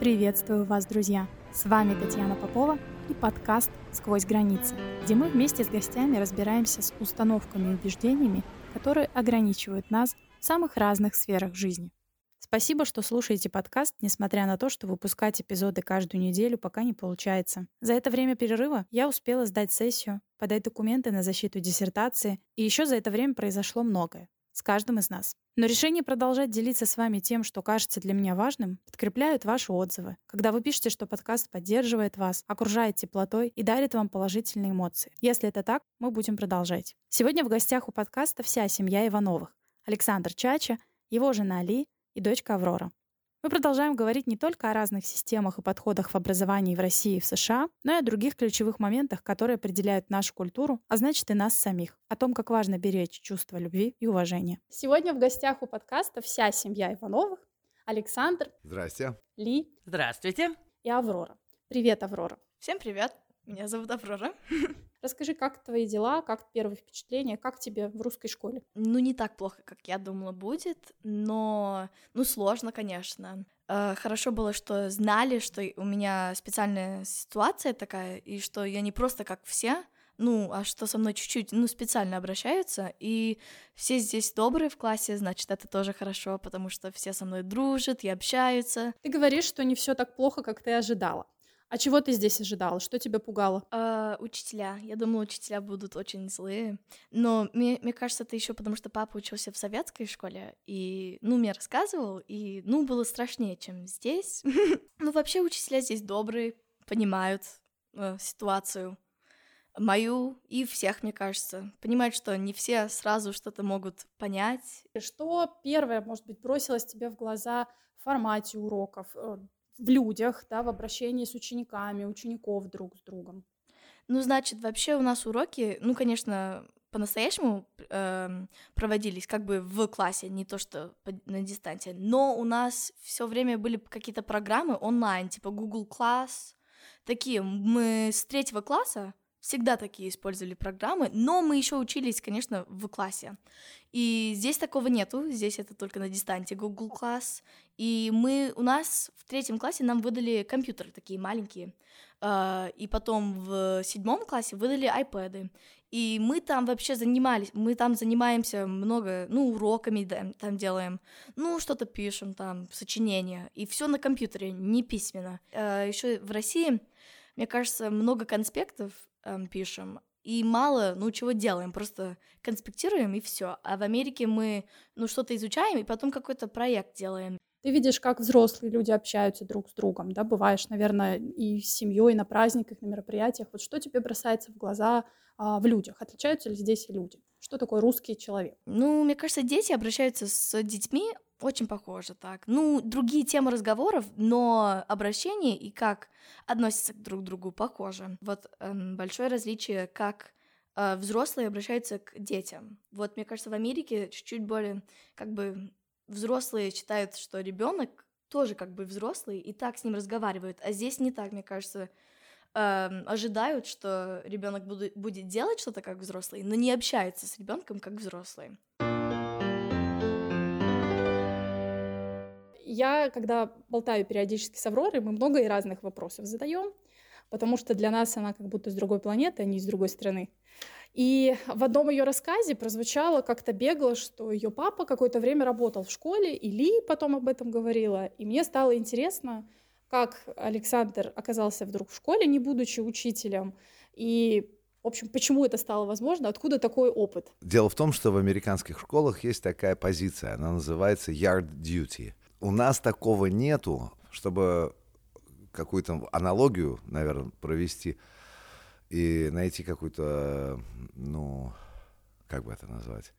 Приветствую вас, друзья! С вами Татьяна Попова и подкаст «Сквозь границы», где мы вместе с гостями разбираемся с установками и убеждениями, которые ограничивают нас в самых разных сферах жизни. Спасибо, что слушаете подкаст, несмотря на то, что выпускать эпизоды каждую неделю пока не получается. За это время перерыва я успела сдать сессию, подать документы на защиту диссертации, и еще за это время произошло многое с каждым из нас. Но решение продолжать делиться с вами тем, что кажется для меня важным, подкрепляют ваши отзывы. Когда вы пишете, что подкаст поддерживает вас, окружает теплотой и дарит вам положительные эмоции. Если это так, мы будем продолжать. Сегодня в гостях у подкаста вся семья Ивановых. Александр Чача, его жена Али и дочка Аврора. Мы продолжаем говорить не только о разных системах и подходах в образовании в России и в США, но и о других ключевых моментах, которые определяют нашу культуру, а значит и нас самих, о том, как важно беречь чувство любви и уважения. Сегодня в гостях у подкаста вся семья Ивановых. Александр. Здрасте. Ли. Здравствуйте. И Аврора. Привет, Аврора. Всем привет. Меня зовут Аврора. Расскажи, как твои дела, как первые впечатления, как тебе в русской школе? Ну, не так плохо, как я думала будет, но, ну, сложно, конечно. Э, хорошо было, что знали, что у меня специальная ситуация такая, и что я не просто как все, ну, а что со мной чуть-чуть, ну, специально обращаются, и все здесь добрые в классе, значит, это тоже хорошо, потому что все со мной дружат и общаются. Ты говоришь, что не все так плохо, как ты ожидала. А чего ты здесь ожидала? Что тебя пугало? Uh, учителя. Я думала, учителя будут очень злые. Но мне, мне кажется, это еще потому, что папа учился в советской школе, и, ну, мне рассказывал, и, ну, было страшнее, чем здесь. ну, вообще, учителя здесь добрые, понимают э, ситуацию мою и всех, мне кажется. Понимают, что не все сразу что-то могут понять. Что первое, может быть, бросилось тебе в глаза в формате уроков, э, в людях, да, в обращении с учениками, учеников друг с другом? Ну, значит, вообще у нас уроки, ну, конечно, по-настоящему э, проводились как бы в классе, не то что на дистанции, но у нас все время были какие-то программы онлайн, типа Google Class, такие. Мы с третьего класса всегда такие использовали программы, но мы еще учились, конечно, в классе. И здесь такого нету, здесь это только на дистанте Google Class. И мы, у нас в третьем классе нам выдали компьютеры такие маленькие, а, и потом в седьмом классе выдали iPad. И мы там вообще занимались, мы там занимаемся много, ну, уроками там делаем, ну, что-то пишем там, сочинения, и все на компьютере, не письменно. А, Еще в России, мне кажется, много конспектов эм, пишем, и мало, ну, чего делаем, просто конспектируем и все. А в Америке мы, ну, что-то изучаем и потом какой-то проект делаем. Ты видишь, как взрослые люди общаются друг с другом, да, бываешь, наверное, и с семьей, на праздниках, на мероприятиях. Вот что тебе бросается в глаза а, в людях? Отличаются ли здесь люди? Что такое русский человек? Ну, мне кажется, дети обращаются с детьми очень похоже так. Ну, другие темы разговоров, но обращение и как относятся к друг другу похоже. Вот эм, большое различие, как э, взрослые обращаются к детям. Вот, мне кажется, в Америке чуть-чуть более, как бы, взрослые считают, что ребенок тоже как бы взрослый и так с ним разговаривают, а здесь не так, мне кажется. Эм, ожидают, что ребенок будет делать что-то как взрослый, но не общается с ребенком как взрослый. я, когда болтаю периодически с Авророй, мы много и разных вопросов задаем, потому что для нас она как будто с другой планеты, а не с другой страны. И в одном ее рассказе прозвучало как-то бегло, что ее папа какое-то время работал в школе, и Ли потом об этом говорила. И мне стало интересно, как Александр оказался вдруг в школе, не будучи учителем, и в общем, почему это стало возможно? Откуда такой опыт? Дело в том, что в американских школах есть такая позиция, она называется yard duty — у нас такого нету, чтобы какую-то аналогию, наверное, провести и найти какую-то, ну, как бы это назвать,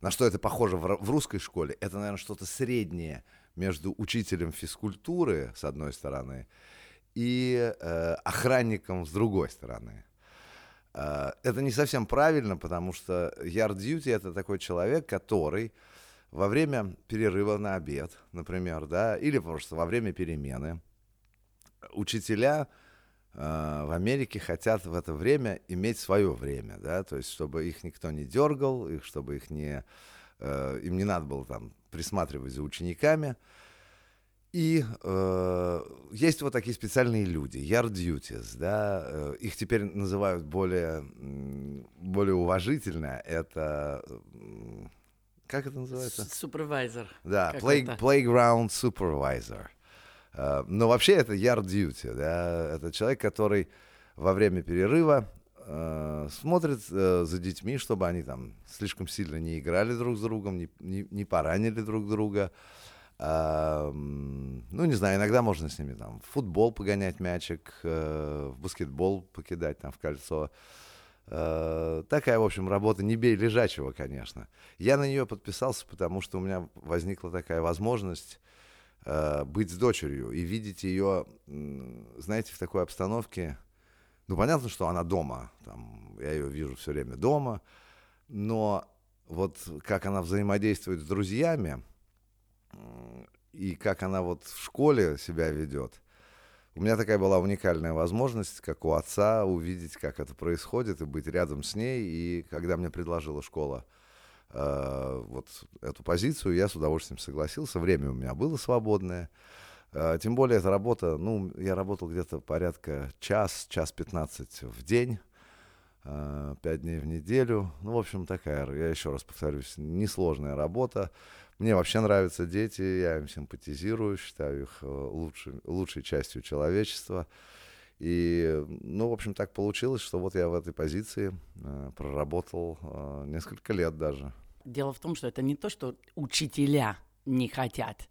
на что это похоже в, русской школе. Это, наверное, что-то среднее между учителем физкультуры, с одной стороны, и э, охранником с другой стороны. Э, это не совсем правильно, потому что duty — это такой человек, который во время перерыва на обед, например, да, или просто во время перемены, учителя э, в Америке хотят в это время иметь свое время, да, то есть чтобы их никто не дергал, их, чтобы их не, э, им не надо было там присматривать за учениками. И э, есть вот такие специальные люди, yard duties, да, э, их теперь называют более, более уважительно, это, как это называется? Супервайзер. Да, play, playground supervisor. Э, но вообще это yard duty, да, это человек, который во время перерыва э, смотрит э, за детьми, чтобы они там слишком сильно не играли друг с другом, не, не, не поранили друг друга, ну, не знаю, иногда можно с ними там в футбол погонять мячик, э, в баскетбол покидать там в кольцо. Такая, в общем, работа не бей лежачего, конечно. Я на нее подписался, потому что у меня возникла такая возможность быть с дочерью и видеть ее, знаете, в такой обстановке. Ну, понятно, что она дома, там, я ее вижу все время дома, но вот как она взаимодействует с друзьями, и как она вот в школе себя ведет. У меня такая была уникальная возможность, как у отца, увидеть, как это происходит, и быть рядом с ней. И когда мне предложила школа э, вот эту позицию, я с удовольствием согласился. Время у меня было свободное. Э, тем более эта работа, ну, я работал где-то порядка час, час пятнадцать в день, э, пять дней в неделю. Ну, в общем, такая, я еще раз повторюсь, несложная работа. Мне вообще нравятся дети, я им симпатизирую, считаю их э, лучшей, лучшей частью человечества. И, ну, в общем, так получилось, что вот я в этой позиции э, проработал э, несколько лет даже. Дело в том, что это не то, что учителя не хотят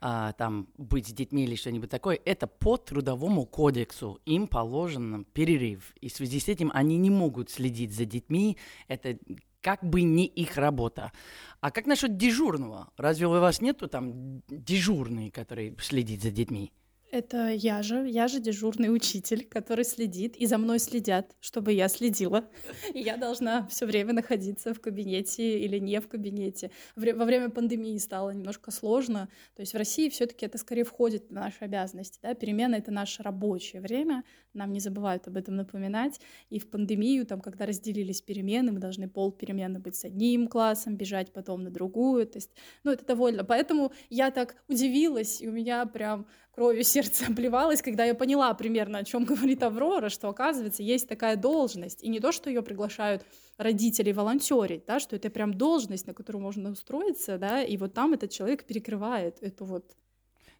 а, там быть с детьми или что-нибудь такое, это по трудовому кодексу им положен перерыв. И в связи с этим они не могут следить за детьми. Это как бы не их работа. А как насчет дежурного? Разве у вас нету там дежурный, который следит за детьми? Это я же, я же дежурный учитель, который следит, и за мной следят, чтобы я следила. И я должна все время находиться в кабинете или не в кабинете. Во время пандемии стало немножко сложно. То есть в России все-таки это скорее входит в наши обязанности. Да? Перемена — это наше рабочее время, нам не забывают об этом напоминать. И в пандемию, там, когда разделились перемены, мы должны пол перемены быть с одним классом, бежать потом на другую. То есть, ну, это довольно. Поэтому я так удивилась, и у меня прям кровью сердце обливалось, когда я поняла примерно, о чем говорит Аврора, что, оказывается, есть такая должность. И не то, что ее приглашают родители волонтерить, да, что это прям должность, на которую можно устроиться, да, и вот там этот человек перекрывает эту вот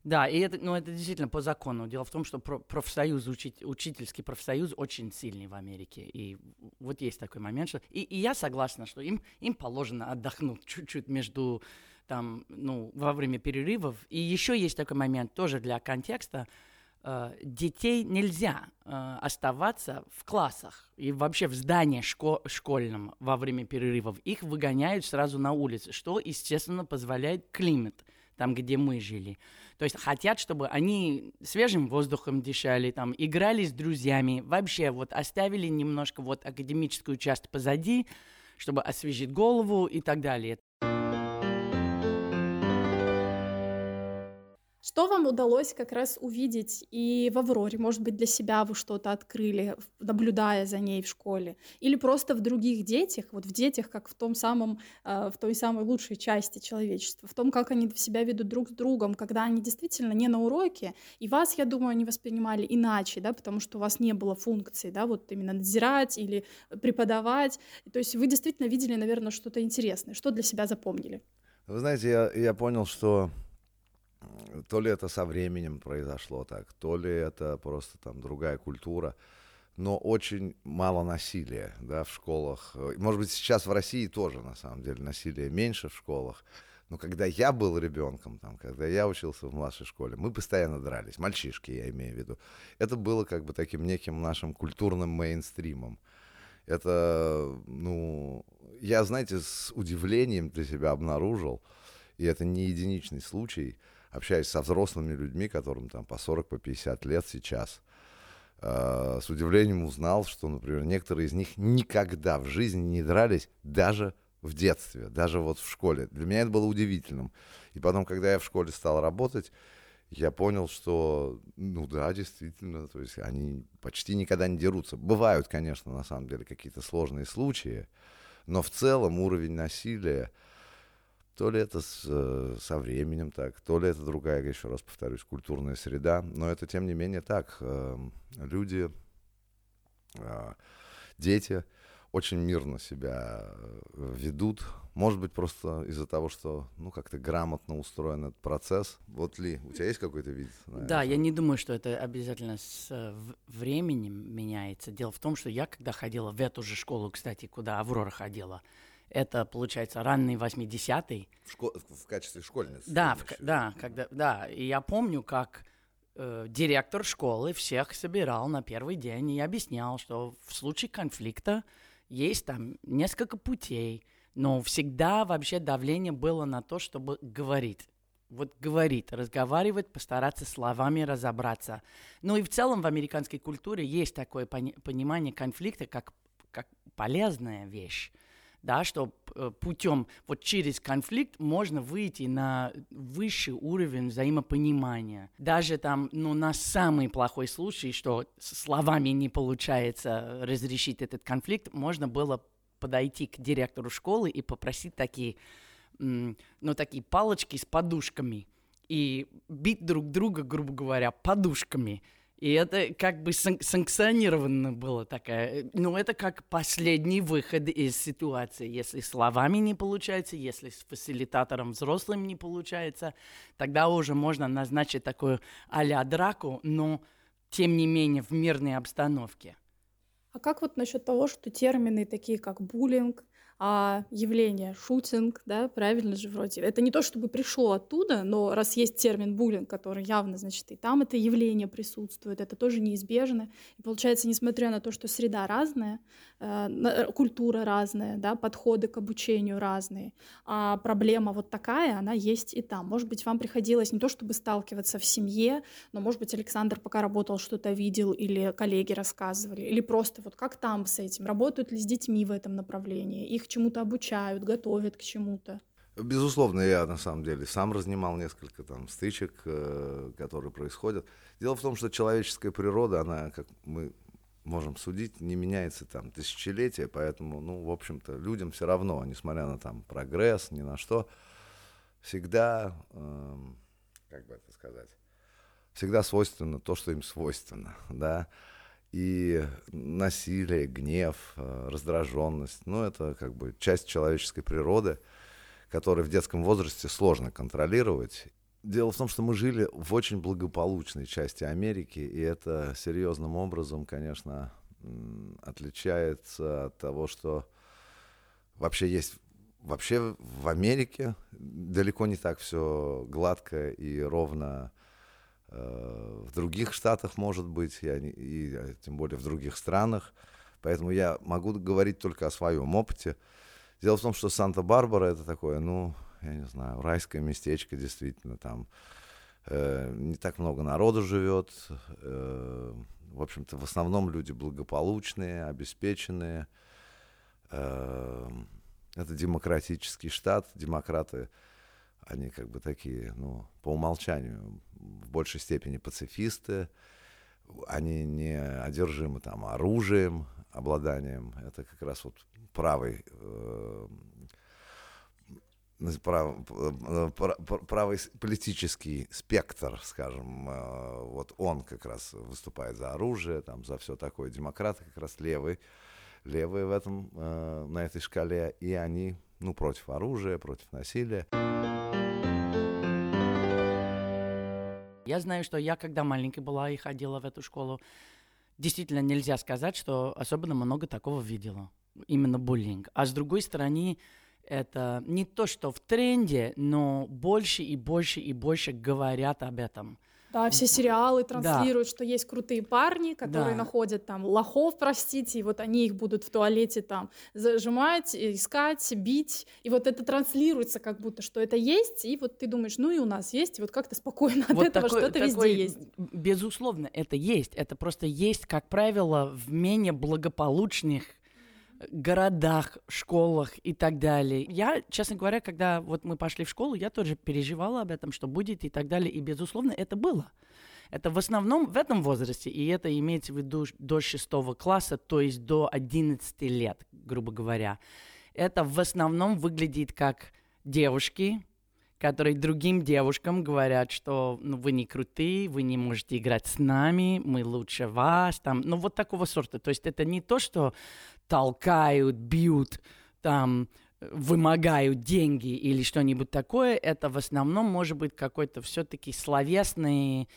да, и это, ну, это действительно по закону. Дело в том, что профсоюз, учить, учительский профсоюз очень сильный в Америке. И вот есть такой момент, что... И, и я согласна, что им, им положено отдохнуть чуть-чуть между там, ну, во время перерывов. И еще есть такой момент тоже для контекста. Э, детей нельзя э, оставаться в классах и вообще в здании шко- школьном во время перерывов. Их выгоняют сразу на улице, что, естественно, позволяет климат там, где мы жили. То есть хотят, чтобы они свежим воздухом дышали, там, играли с друзьями, вообще вот оставили немножко вот академическую часть позади, чтобы освежить голову и так далее. Что вам удалось как раз увидеть и в Авроре? Может быть, для себя вы что-то открыли, наблюдая за ней в школе? Или просто в других детях, вот в детях, как в том самом, э, в той самой лучшей части человечества, в том, как они себя ведут друг с другом, когда они действительно не на уроке, и вас, я думаю, они воспринимали иначе, да, потому что у вас не было функции, да, вот именно надзирать или преподавать. То есть вы действительно видели, наверное, что-то интересное. Что для себя запомнили? Вы знаете, я, я понял, что то ли это со временем произошло так, то ли это просто там другая культура, но очень мало насилия, да, в школах. Может быть, сейчас в России тоже, на самом деле, насилия меньше в школах. Но когда я был ребенком, там, когда я учился в младшей школе, мы постоянно дрались, мальчишки, я имею в виду. Это было как бы таким неким нашим культурным мейнстримом. Это, ну, я, знаете, с удивлением для себя обнаружил, и это не единичный случай, общаясь со взрослыми людьми, которым там по 40, по 50 лет сейчас, э, с удивлением узнал, что, например, некоторые из них никогда в жизни не дрались даже в детстве, даже вот в школе. Для меня это было удивительным. И потом, когда я в школе стал работать, я понял, что, ну да, действительно, то есть они почти никогда не дерутся. Бывают, конечно, на самом деле какие-то сложные случаи, но в целом уровень насилия, То ли это с, э, со временем так, то ли это другая, еще раз повторюсь, культурная среда. Но это, тем не менее, так. Эм, люди, а, дети очень мирно себя э, ведут. Может быть, просто из-за того, что, ну, как-то грамотно устроен этот процесс. Вот, Ли, у тебя есть какой-то вид? Да, я не думаю, что это обязательно с э, временем меняется. Дело в том, что я, когда ходила в эту же школу, кстати, куда Аврора ходила, это, получается, ранний 80-й. В, шко- в качестве школьницы? Да, в, да, когда, да. И я помню, как э, директор школы всех собирал на первый день и объяснял, что в случае конфликта есть там несколько путей, но всегда вообще давление было на то, чтобы говорить. Вот говорить, разговаривать, постараться словами разобраться. Ну и в целом в американской культуре есть такое пони- понимание конфликта как, как полезная вещь да, что э, путем вот через конфликт можно выйти на высший уровень взаимопонимания. Даже там, ну, на самый плохой случай, что словами не получается разрешить этот конфликт, можно было подойти к директору школы и попросить такие, ну, такие палочки с подушками и бить друг друга, грубо говоря, подушками – и это как бы сан- санкционировано было такая. Ну, это как последний выход из ситуации. Если словами не получается, если с фасилитатором взрослым не получается, тогда уже можно назначить такую а-ля драку, но тем не менее в мирной обстановке. А как вот насчет того, что термины такие как буллинг, а, явление, шутинг, да, правильно же вроде. Это не то, чтобы пришло оттуда, но раз есть термин буллинг, который явно, значит, и там это явление присутствует, это тоже неизбежно. И получается, несмотря на то, что среда разная, э, культура разная, да, подходы к обучению разные, а проблема вот такая, она есть и там. Может быть, вам приходилось не то, чтобы сталкиваться в семье, но, может быть, Александр пока работал, что-то видел, или коллеги рассказывали, или просто вот как там с этим, работают ли с детьми в этом направлении, их чему-то обучают, готовят к чему-то. Безусловно, я на самом деле сам разнимал несколько там стычек, э, которые происходят. Дело в том, что человеческая природа, она, как мы можем судить, не меняется там тысячелетия, поэтому, ну, в общем-то, людям все равно, несмотря на там прогресс, ни на что, всегда, э, как бы это сказать, всегда свойственно то, что им свойственно, да, и насилие, гнев, э, раздраженность, ну, это как бы часть человеческой природы, которую в детском возрасте сложно контролировать. Дело в том, что мы жили в очень благополучной части Америки, и это серьезным образом, конечно, отличается от того, что вообще есть вообще в Америке далеко не так все гладко и ровно в других штатах, может быть, и, они, и а, тем более в других странах. Поэтому я могу говорить только о своем опыте. Дело в том, что Санта-Барбара это такое, ну, я не знаю, райское местечко, действительно, там э, не так много народу живет. Э, в общем-то, в основном люди благополучные, обеспеченные. Э, это демократический штат, демократы они как бы такие, ну, по умолчанию в большей степени пацифисты, они не одержимы там оружием, обладанием, это как раз вот правый, э, прав, э, правый политический спектр, скажем, э, вот он как раз выступает за оружие, там, за все такое, демократы как раз левый, левые в этом, э, на этой шкале, и они, ну, против оружия, против насилия. Я знаю, что я, когда маленькая была и ходила в эту школу, действительно нельзя сказать, что особенно много такого видела. Именно буллинг. А с другой стороны, это не то, что в тренде, но больше и больше и больше говорят об этом. Да, все сериалы транслируют, да. что есть крутые парни, которые да. находят там лохов, простите, и вот они их будут в туалете там зажимать, искать, бить, и вот это транслируется как будто, что это есть, и вот ты думаешь, ну и у нас есть, и вот как-то спокойно от вот этого, такой, что это везде есть. Безусловно, это есть, это просто есть, как правило, в менее благополучных городах, школах и так далее. Я, честно говоря, когда вот мы пошли в школу, я тоже переживала об этом, что будет и так далее, и, безусловно, это было. Это в основном в этом возрасте, и это имеется в виду до шестого класса, то есть до 11 лет, грубо говоря. Это в основном выглядит как девушки, которые другим девушкам говорят, что ну, вы не крутые, вы не можете играть с нами, мы лучше вас, там, ну вот такого сорта. То есть это не то, что толкают, бьют, там, вымогают деньги или что-нибудь такое, это в основном может быть какой-то все-таки словесный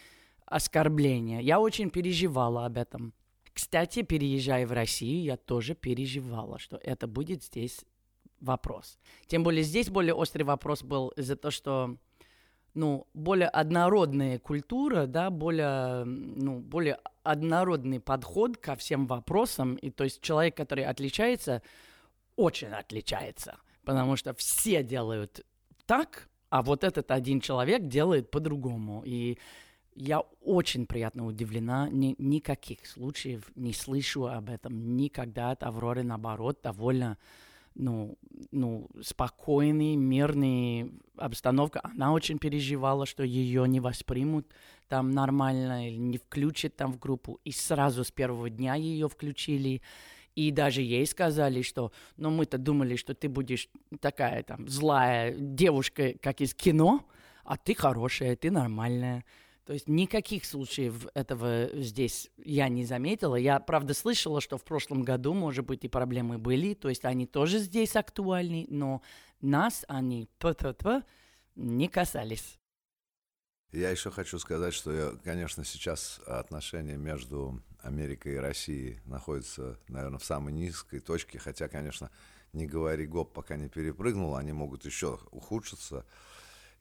оскорбление. Я очень переживала об этом. Кстати, переезжая в Россию, я тоже переживала, что это будет здесь вопрос. Тем более здесь более острый вопрос был из-за того, что ну, более однородная культура, да, более, ну, более однородный подход ко всем вопросам. И то есть человек, который отличается, очень отличается. Потому что все делают так, а вот этот один человек делает по-другому. И я очень приятно удивлена. Ни, никаких случаев не слышу об этом никогда от Авроры. Наоборот, довольно ну, ну, спокойный, мирный обстановка. Она очень переживала, что ее не воспримут там нормально или не включат там в группу. И сразу с первого дня ее включили. И даже ей сказали, что, ну, мы-то думали, что ты будешь такая там злая девушка, как из кино, а ты хорошая, ты нормальная. То есть никаких случаев этого здесь я не заметила. Я, правда, слышала, что в прошлом году, может быть, и проблемы были. То есть они тоже здесь актуальны, но нас они не касались. Я еще хочу сказать, что, конечно, сейчас отношения между Америкой и Россией находятся, наверное, в самой низкой точке, хотя, конечно, не говори гоп, пока не перепрыгнул, они могут еще ухудшиться.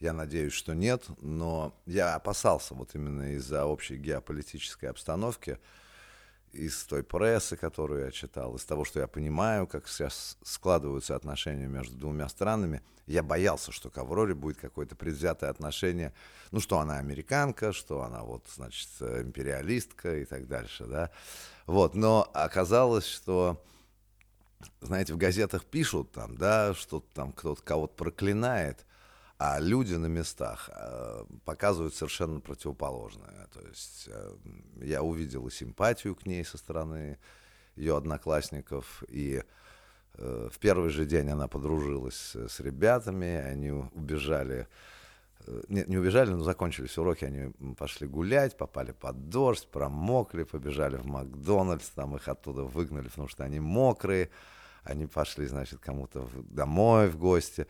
Я надеюсь, что нет, но я опасался вот именно из-за общей геополитической обстановки, из той прессы, которую я читал, из того, что я понимаю, как сейчас складываются отношения между двумя странами, я боялся, что к Авроре будет какое-то предвзятое отношение, ну, что она американка, что она вот, значит, империалистка и так дальше, да. Вот, но оказалось, что, знаете, в газетах пишут там, да, что там кто-то кого-то проклинает, а люди на местах э, показывают совершенно противоположное. То есть э, я увидел и симпатию к ней со стороны ее одноклассников, и э, в первый же день она подружилась с ребятами, они убежали, нет, не убежали, но закончились уроки, они пошли гулять, попали под дождь, промокли, побежали в Макдональдс, там их оттуда выгнали, потому что они мокрые, они пошли, значит, кому-то домой в гости.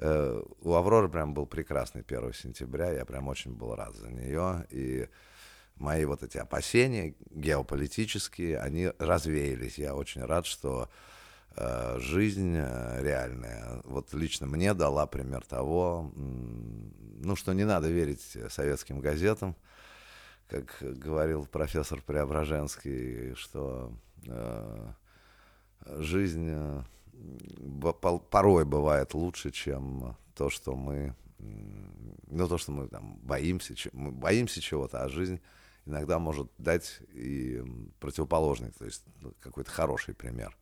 Э, у Авроры прям был прекрасный 1 сентября, я прям очень был рад за нее, и мои вот эти опасения геополитические, они развеялись. Я очень рад, что э, жизнь э, реальная, вот лично мне дала пример того, ну, что не надо верить советским газетам, как говорил профессор Преображенский, что э, жизнь порой бывает лучше, чем то, что мы, ну, то, что мы там боимся, мы боимся чего-то, а жизнь иногда может дать и противоположный, то есть ну, какой-то хороший пример.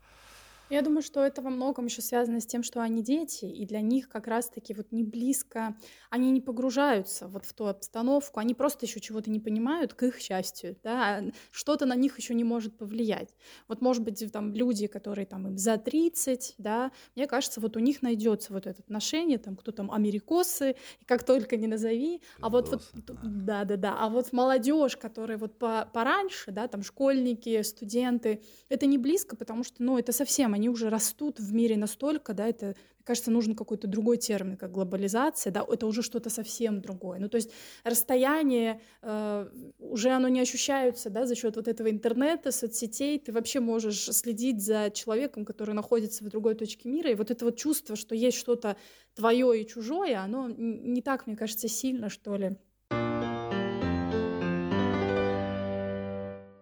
Я думаю, что это во многом еще связано с тем, что они дети, и для них как раз-таки вот не близко, они не погружаются вот в ту обстановку, они просто еще чего-то не понимают, к их счастью, да, что-то на них еще не может повлиять. Вот, может быть, там люди, которые там им за 30, да, мне кажется, вот у них найдется вот это отношение, там, кто там, америкосы, как только не назови, а вот, вот да-да-да, а вот молодежь, которая вот по пораньше, да, там, школьники, студенты, это не близко, потому что, ну, это совсем они уже растут в мире настолько, да, это, мне кажется, нужен какой-то другой термин, как глобализация, да, это уже что-то совсем другое. Ну, то есть расстояние, э, уже оно не ощущается, да, за счет вот этого интернета, соцсетей, ты вообще можешь следить за человеком, который находится в другой точке мира, и вот это вот чувство, что есть что-то твое и чужое, оно не так, мне кажется, сильно, что ли,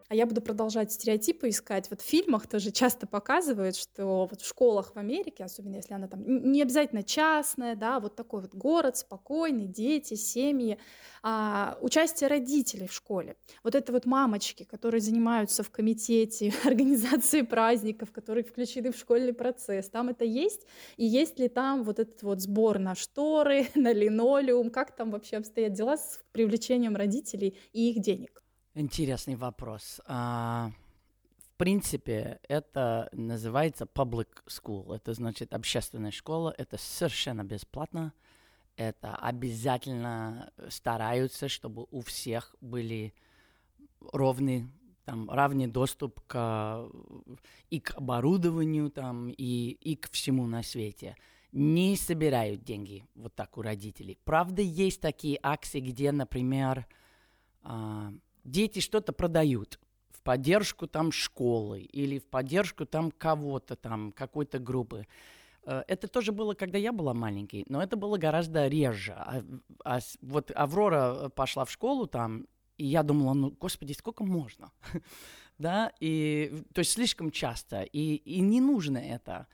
А я буду продолжать стереотипы искать. Вот в фильмах тоже часто показывают, что вот в школах в Америке, особенно если она там не обязательно частная, да, вот такой вот город спокойный, дети, семьи, а, участие родителей в школе. Вот это вот мамочки, которые занимаются в комитете организации праздников, которые включены в школьный процесс. Там это есть? И есть ли там вот этот вот сбор на шторы, на линолеум? Как там вообще обстоят дела с привлечением родителей и их денег? Интересный вопрос. А, принципе, это называется public school. Это значит общественная школа. Это совершенно бесплатно. Это обязательно стараются, чтобы у всех были ровный там равный доступ к, и к оборудованию там, и, и к всему на свете. Не собирают деньги вот так у родителей. Правда, есть такие акции, где, например, э, дети что-то продают в поддержку там школы или в поддержку там кого-то там, какой-то группы. Э, это тоже было, когда я была маленький, но это было гораздо реже. А, а вот Аврора пошла в школу там, и я думала, ну, господи, сколько можно? да, и, то есть слишком часто, и, и не нужно это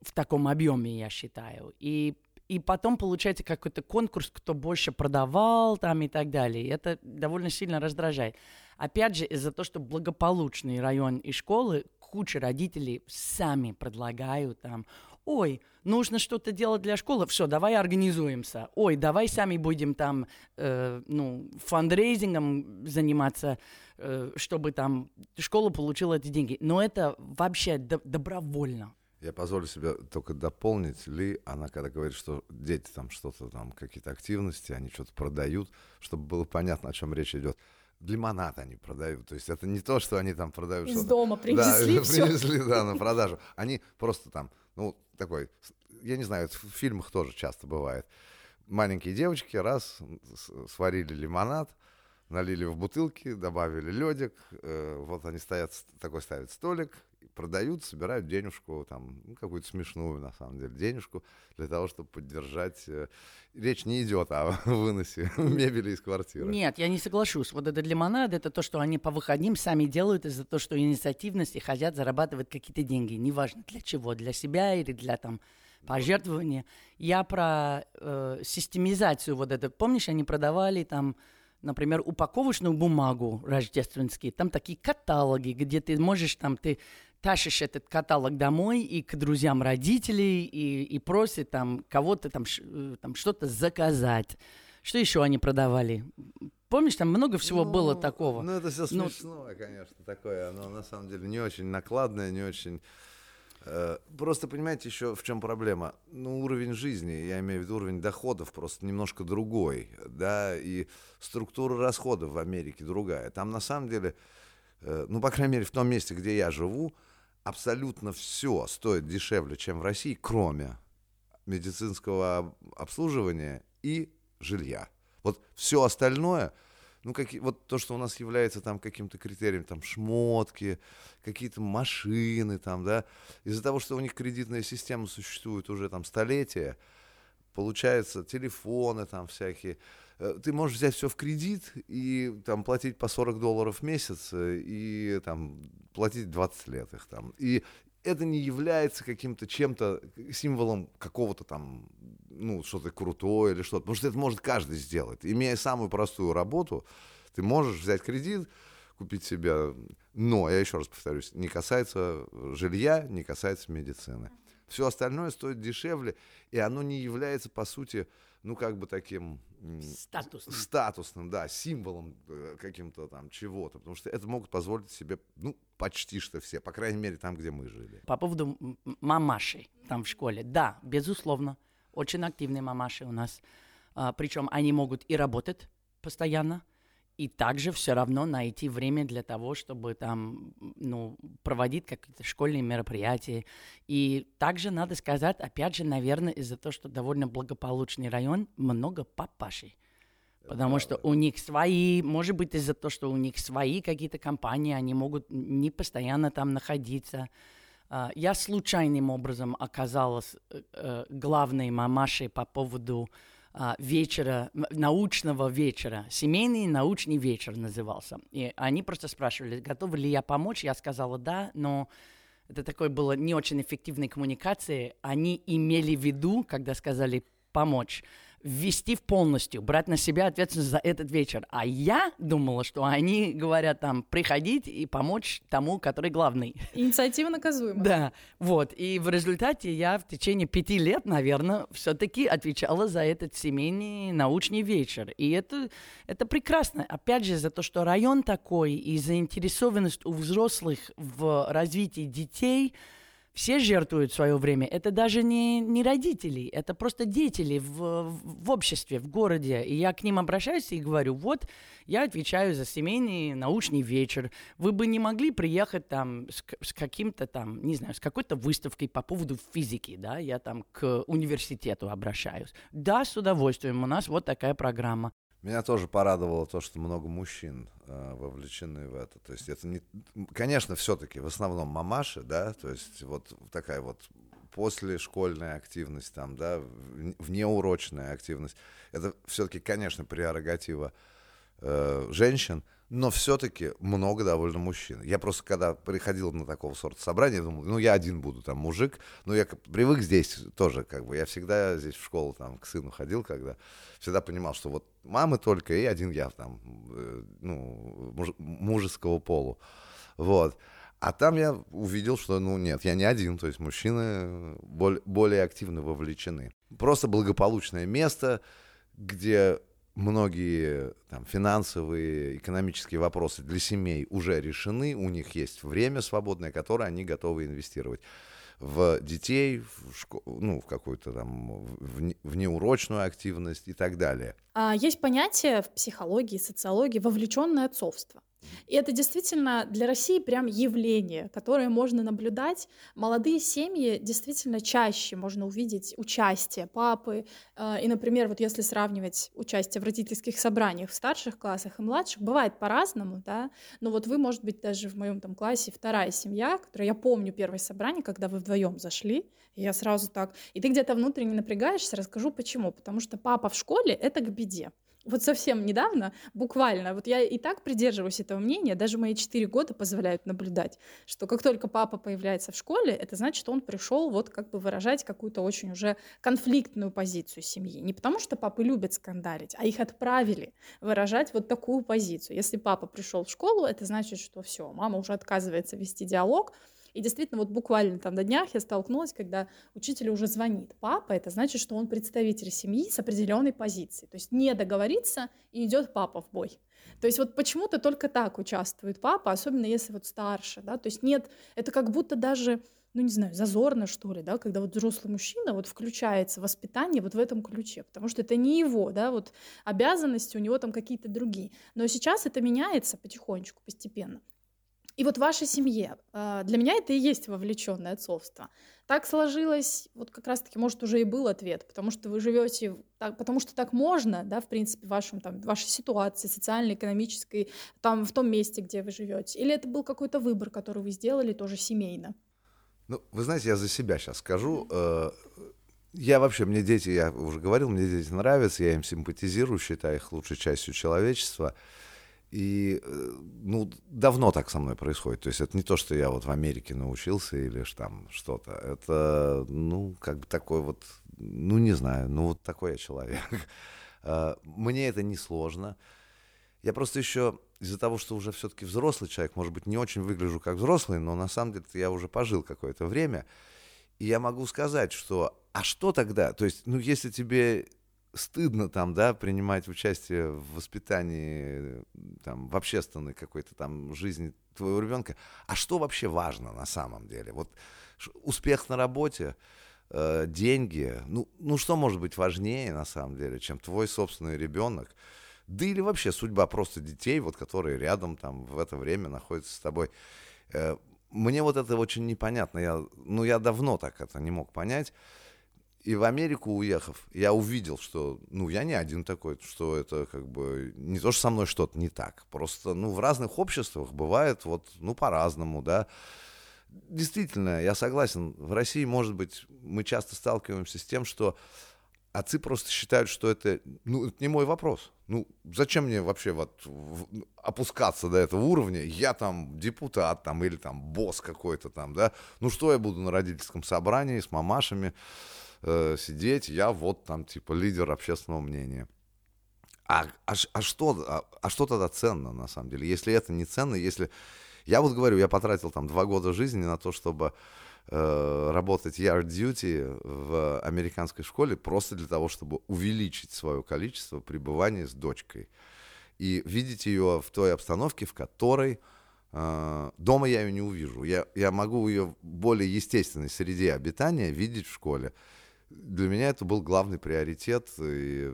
в таком объеме, я считаю. И, и потом получается какой-то конкурс, кто больше продавал там и так далее. И это довольно сильно раздражает. Опять же, из-за того, что благополучный район и школы, куча родителей сами предлагают там, ой, нужно что-то делать для школы, все, давай организуемся. Ой, давай сами будем там, э, ну, фандрейзингом заниматься, э, чтобы там школа получила эти деньги. Но это вообще до- добровольно. Я позволю себе только дополнить Ли, она когда говорит, что дети там что-то там, какие-то активности, они что-то продают, чтобы было понятно, о чем речь идет. Лимонад они продают. То есть это не то, что они там продают. Из дома принесли да, всё. принесли, да, на продажу. Они просто там, ну, такой, я не знаю, это в фильмах тоже часто бывает. Маленькие девочки раз сварили лимонад, налили в бутылки, добавили ледик, э, вот они стоят, такой ставят столик, продают, собирают денежку, там, ну, какую-то смешную, на самом деле, денежку, для того, чтобы поддержать... э, Речь не идет о выносе мебели из квартиры. Нет, я не соглашусь. Вот этот лимонад, это то, что они по выходным сами делают из-за того, что инициативность и хотят зарабатывать какие-то деньги. Неважно для чего, для себя или для там пожертвования. Я про э, системизацию вот это. Помнишь, они продавали там, например, упаковочную бумагу рождественские. Там такие каталоги, где ты можешь там, ты тащишь этот каталог домой и к друзьям родителей и, и просит там кого-то там, э, там что-то заказать. Что еще они продавали? Помнишь, там много всего было Ну, такого. Ну, это все Ну, смешное, конечно, такое. Оно на самом деле не очень накладное, не очень... э, Просто понимаете, еще в чем проблема? Ну, уровень жизни, я имею в виду уровень доходов просто немножко другой, да, и структура расходов в Америке другая. Там на самом деле, э, ну, по крайней мере, в том месте, где я живу, абсолютно все стоит дешевле, чем в России, кроме медицинского об- обслуживания и жилья. Вот все остальное, ну, какие, вот то, что у нас является там каким-то критерием, там, шмотки, какие-то машины, там, да, из-за того, что у них кредитная система существует уже там столетия, получается, телефоны там всякие, ты можешь взять все в кредит и там платить по 40 долларов в месяц э, и там платить 20 лет их там. И это не является каким-то чем-то, э, символом какого-то там, ну, что-то крутое или что-то. Потому что это может каждый сделать. Имея самую простую работу, ты можешь взять кредит, купить себе... Но, я еще раз повторюсь, не касается жилья, не касается медицины. Все остальное стоит дешевле, и оно не является, по сути, ну, как бы таким... Статусным. Статусным, да, символом э, каким-то там чего-то. Потому что это могут позволить себе, ну, почти что все. По крайней мере, там, где мы жили. По поводу м- м- мамашей там в школе. Да, безусловно, очень активные мамаши у нас. причем они могут и работать постоянно, и также все равно найти время для того, чтобы там, ну, проводить какие-то школьные мероприятия. И также надо сказать, опять же, наверное, из-за того, что довольно благополучный район, много папашей. Потому что у них свои, может быть, из-за того, что у них свои какие-то компании, они могут не постоянно там находиться. А, Я случайным образом оказалась э, э, главной мамашей по поводу а, вечера, научного вечера. Семейный научный вечер назывался. И они просто спрашивали, готова ли я помочь. Я сказала да, но это такой было не очень эффективной коммуникации. Они имели в виду, когда сказали помочь, ввести в полностью, брать на себя ответственность за этот вечер. А я думала, что они говорят там приходить и помочь тому, который главный. Инициатива наказуема. Да, вот. И в результате я в течение пяти лет, наверное, все-таки отвечала за этот семейный научный вечер. И это, это прекрасно. Опять же, за то, что район такой и заинтересованность у взрослых в развитии детей – все жертвуют свое время. Это даже не, не родители, это просто деятели в, в обществе, в городе. И я к ним обращаюсь и говорю, вот, я отвечаю за семейный научный вечер. Вы бы не могли приехать там с, с каким-то там, не знаю, с какой-то выставкой по поводу физики, да, я там к университету обращаюсь. Да, с удовольствием, у нас вот такая программа. Меня тоже порадовало то, что много мужчин э, вовлечены в это. То есть это не, конечно, все-таки в основном мамаши, да, то есть вот такая вот после школьная активность там, да, внеурочная активность. Это все-таки, конечно, прерогатива э, женщин, но все-таки много довольно мужчин. Я просто, когда приходил на такого сорта собрания, думал, ну, я один буду там мужик, но я привык здесь тоже, как бы, я всегда здесь в школу там к сыну ходил, когда всегда понимал, что вот мамы только и один я там, э, ну, муж, мужеского полу, вот. А там я увидел, что, ну, нет, я не один, то есть мужчины более, более активно вовлечены. Просто благополучное место, где многие там, финансовые, экономические вопросы для семей уже решены, у них есть время свободное, которое они готовы инвестировать в детей, в, шко- ну, в какую-то там в, в неурочную активность и так далее. А есть понятие в психологии, социологии вовлеченное отцовство. И это действительно для России прям явление, которое можно наблюдать. Молодые семьи действительно чаще можно увидеть участие папы. Э, и, например, вот если сравнивать участие в родительских собраниях в старших классах и младших, бывает по-разному, да, но вот вы, может быть, даже в моем там классе вторая семья, которая я помню первое собрание, когда вы вдвоем зашли, и я сразу так, и ты где-то внутренне напрягаешься, расскажу почему, потому что папа в школе — это к беде вот совсем недавно, буквально, вот я и так придерживаюсь этого мнения, даже мои четыре года позволяют наблюдать, что как только папа появляется в школе, это значит, что он пришел вот как бы выражать какую-то очень уже конфликтную позицию семьи. Не потому что папы любят скандалить, а их отправили выражать вот такую позицию. Если папа пришел в школу, это значит, что все, мама уже отказывается вести диалог, и действительно, вот буквально там на днях я столкнулась, когда учитель уже звонит. Папа, это значит, что он представитель семьи с определенной позицией. То есть не договориться, и идет папа в бой. То есть вот почему-то только так участвует папа, особенно если вот старше, да, то есть нет, это как будто даже ну, не знаю, зазорно, что ли, да, когда вот взрослый мужчина вот включается в воспитание вот в этом ключе, потому что это не его, да, вот обязанности у него там какие-то другие. Но сейчас это меняется потихонечку, постепенно. И вот в вашей семье, а, для меня это и есть вовлеченное отцовство. Так сложилось, вот как раз-таки, может, уже и был ответ, потому что вы живете, так, потому что так можно, да, в принципе, в вашем, там, вашей ситуации социальной, экономической, там, в том месте, где вы живете. Или это был какой-то выбор, который вы сделали тоже семейно? Ну, вы знаете, я за себя сейчас скажу. Э, я вообще, мне дети, я уже говорил, мне дети нравятся, я им симпатизирую, считаю их лучшей частью человечества. И, э, ну, давно так со мной происходит. То есть это не то, что я вот в Америке научился или там что-то. Это, ну, как бы такой вот, ну, не знаю, ну, вот такой я человек. А, мне это не сложно. Я просто еще из-за того, что уже все-таки взрослый человек, может быть, не очень выгляжу как взрослый, но на самом деле я уже пожил какое-то время, и я могу сказать, что, а что тогда? То есть, ну, если тебе стыдно там, да, принимать участие в воспитании, там, в общественной какой-то там жизни твоего ребенка. А что вообще важно на самом деле? Вот успех на работе, э, деньги, ну, ну что может быть важнее на самом деле, чем твой собственный ребенок? Да или вообще судьба просто детей, вот которые рядом там в это время находятся с тобой. Э, мне вот это очень непонятно. Я, ну, я давно так это не мог понять. И в Америку уехав, я увидел, что, ну, я не один такой, что это как бы не то, что со мной что-то не так. Просто, ну, в разных обществах бывает вот, ну, по-разному, да. Действительно, я согласен, в России, может быть, мы часто сталкиваемся с тем, что отцы просто считают, что это, ну, это не мой вопрос. Ну, зачем мне вообще вот опускаться до этого уровня? Я там депутат там или там босс какой-то там, да? Ну, что я буду на родительском собрании с мамашами? Э, сидеть, я вот там типа лидер общественного мнения. А, а, а, что, а, а что тогда ценно, на самом деле? Если это не ценно, если... Я вот говорю, я потратил там два года жизни на то, чтобы э, работать yard duty в американской школе просто для того, чтобы увеличить свое количество пребывания с дочкой. И видеть ее в той обстановке, в которой э, дома я ее не увижу. Я, я могу ее в более естественной среде обитания видеть в школе для меня это был главный приоритет, и